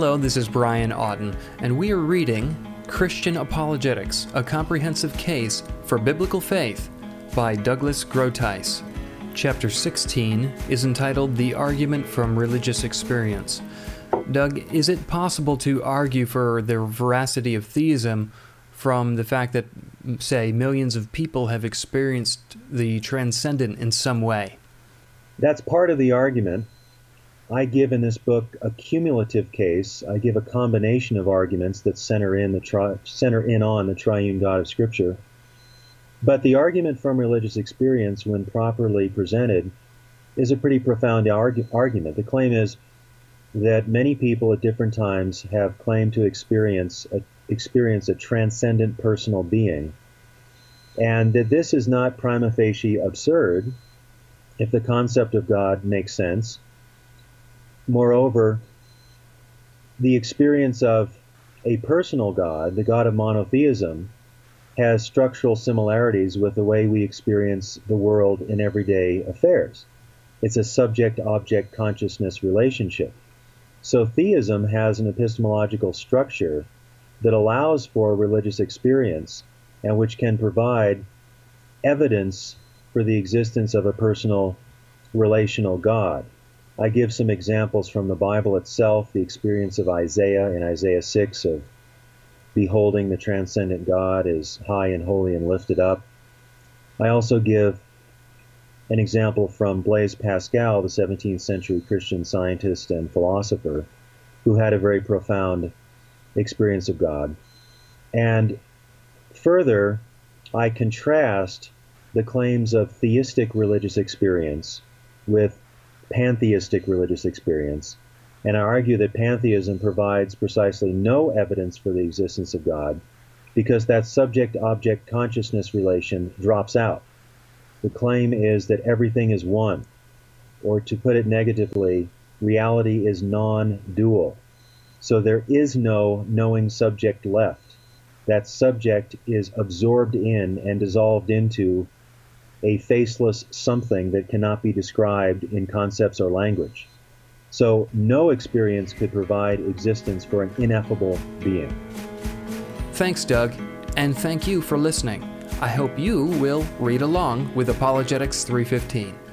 Hello, this is Brian Auten, and we are reading Christian Apologetics A Comprehensive Case for Biblical Faith by Douglas Groothuis. Chapter 16 is entitled The Argument from Religious Experience. Doug, is it possible to argue for the veracity of theism from the fact that, say, millions of people have experienced the transcendent in some way? That's part of the argument. I give in this book a cumulative case. I give a combination of arguments that center in the tri- center in on the triune God of Scripture. But the argument from religious experience, when properly presented, is a pretty profound argu- argument. The claim is that many people at different times have claimed to experience a, experience a transcendent personal being, and that this is not prima facie absurd if the concept of God makes sense. Moreover, the experience of a personal God, the God of monotheism, has structural similarities with the way we experience the world in everyday affairs. It's a subject object consciousness relationship. So theism has an epistemological structure that allows for religious experience and which can provide evidence for the existence of a personal relational God. I give some examples from the Bible itself, the experience of Isaiah in Isaiah 6 of beholding the transcendent God as high and holy and lifted up. I also give an example from Blaise Pascal, the 17th century Christian scientist and philosopher, who had a very profound experience of God. And further, I contrast the claims of theistic religious experience with pantheistic religious experience. And I argue that pantheism provides precisely no evidence for the existence of God because that subject object consciousness relation drops out. The claim is that everything is one, or to put it negatively, reality is non dual. So there is no knowing subject left. That subject is absorbed in and dissolved into a faceless something that cannot be described in concepts or language. So no experience could provide existence for an ineffable being. Thanks, Doug, and thank you for listening. I hope you will read along with Apologetics 315.